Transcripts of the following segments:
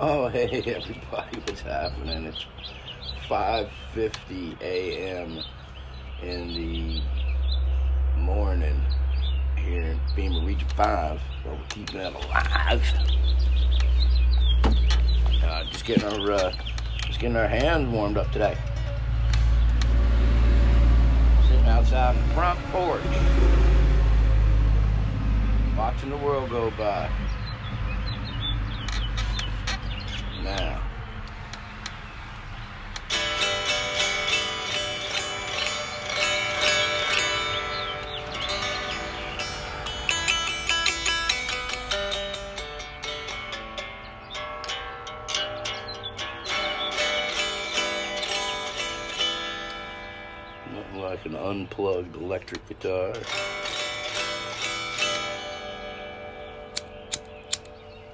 Oh hey everybody, what's happening? It's 5:50 a.m. in the morning here in FEMA Region 5, where we're keeping it alive. Uh, just getting our uh, just getting our hands warmed up today. Outside the front porch, watching the world go by. An unplugged electric guitar.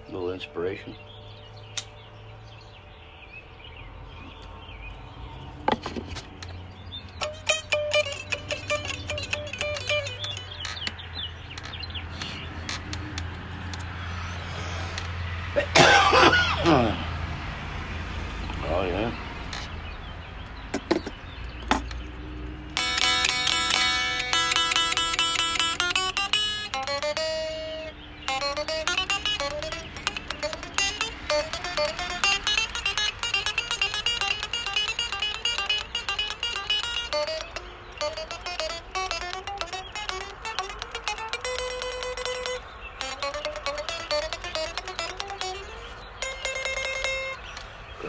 A little inspiration. oh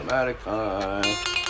Automatic, time.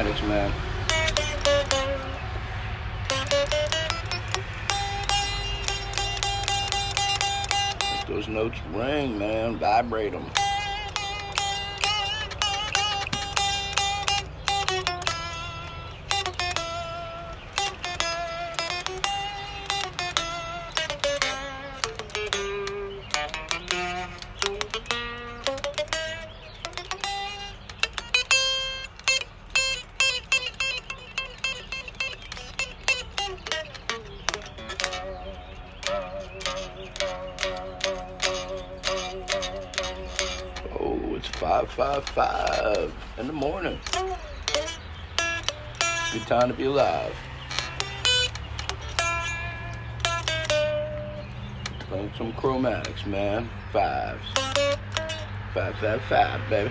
Chromatics, man. Let those notes ring, man. Vibrate them. Oh, it's 555 in the morning. Good time to be alive. Playing some chromatics, man. Fives. Five, five, five, baby.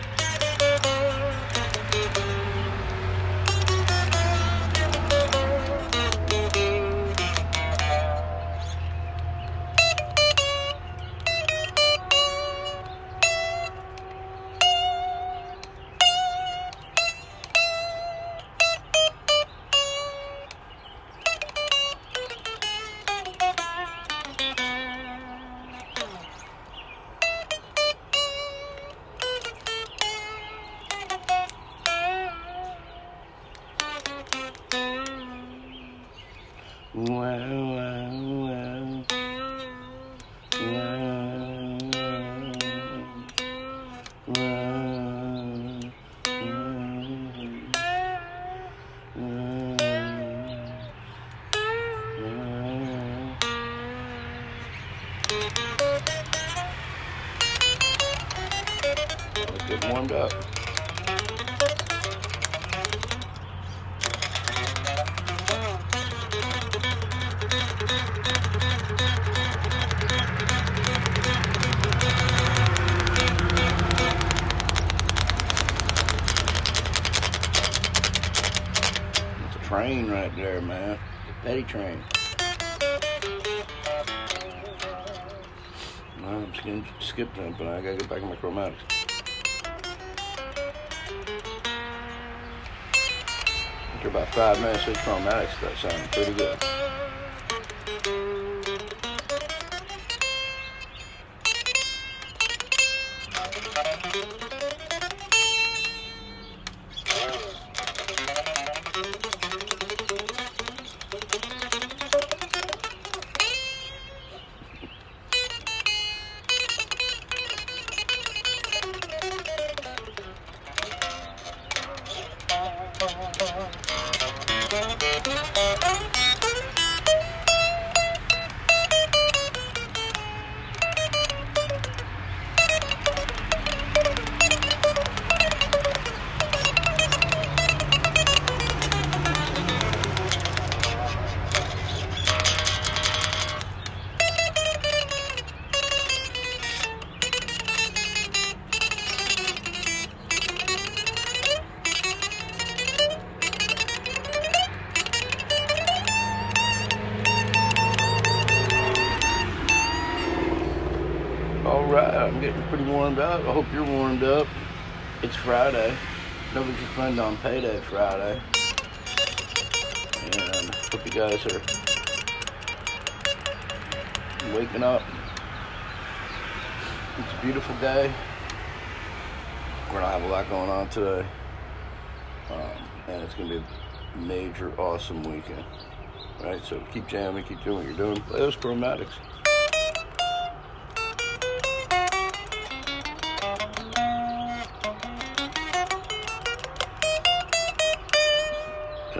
Get warmed up. train right there, man. The petty train. I'm skipping, skipping it, but I gotta get back in my chromatics. After about five minutes of chromatics, that sounded pretty good. Getting pretty warmed up. I hope you're warmed up. It's Friday. Nobody's friend on payday Friday. And hope you guys are waking up. It's a beautiful day. We're gonna have a lot going on today. Um, and it's gonna be a major awesome weekend. All right, so keep jamming, keep doing what you're doing. Play those chromatics.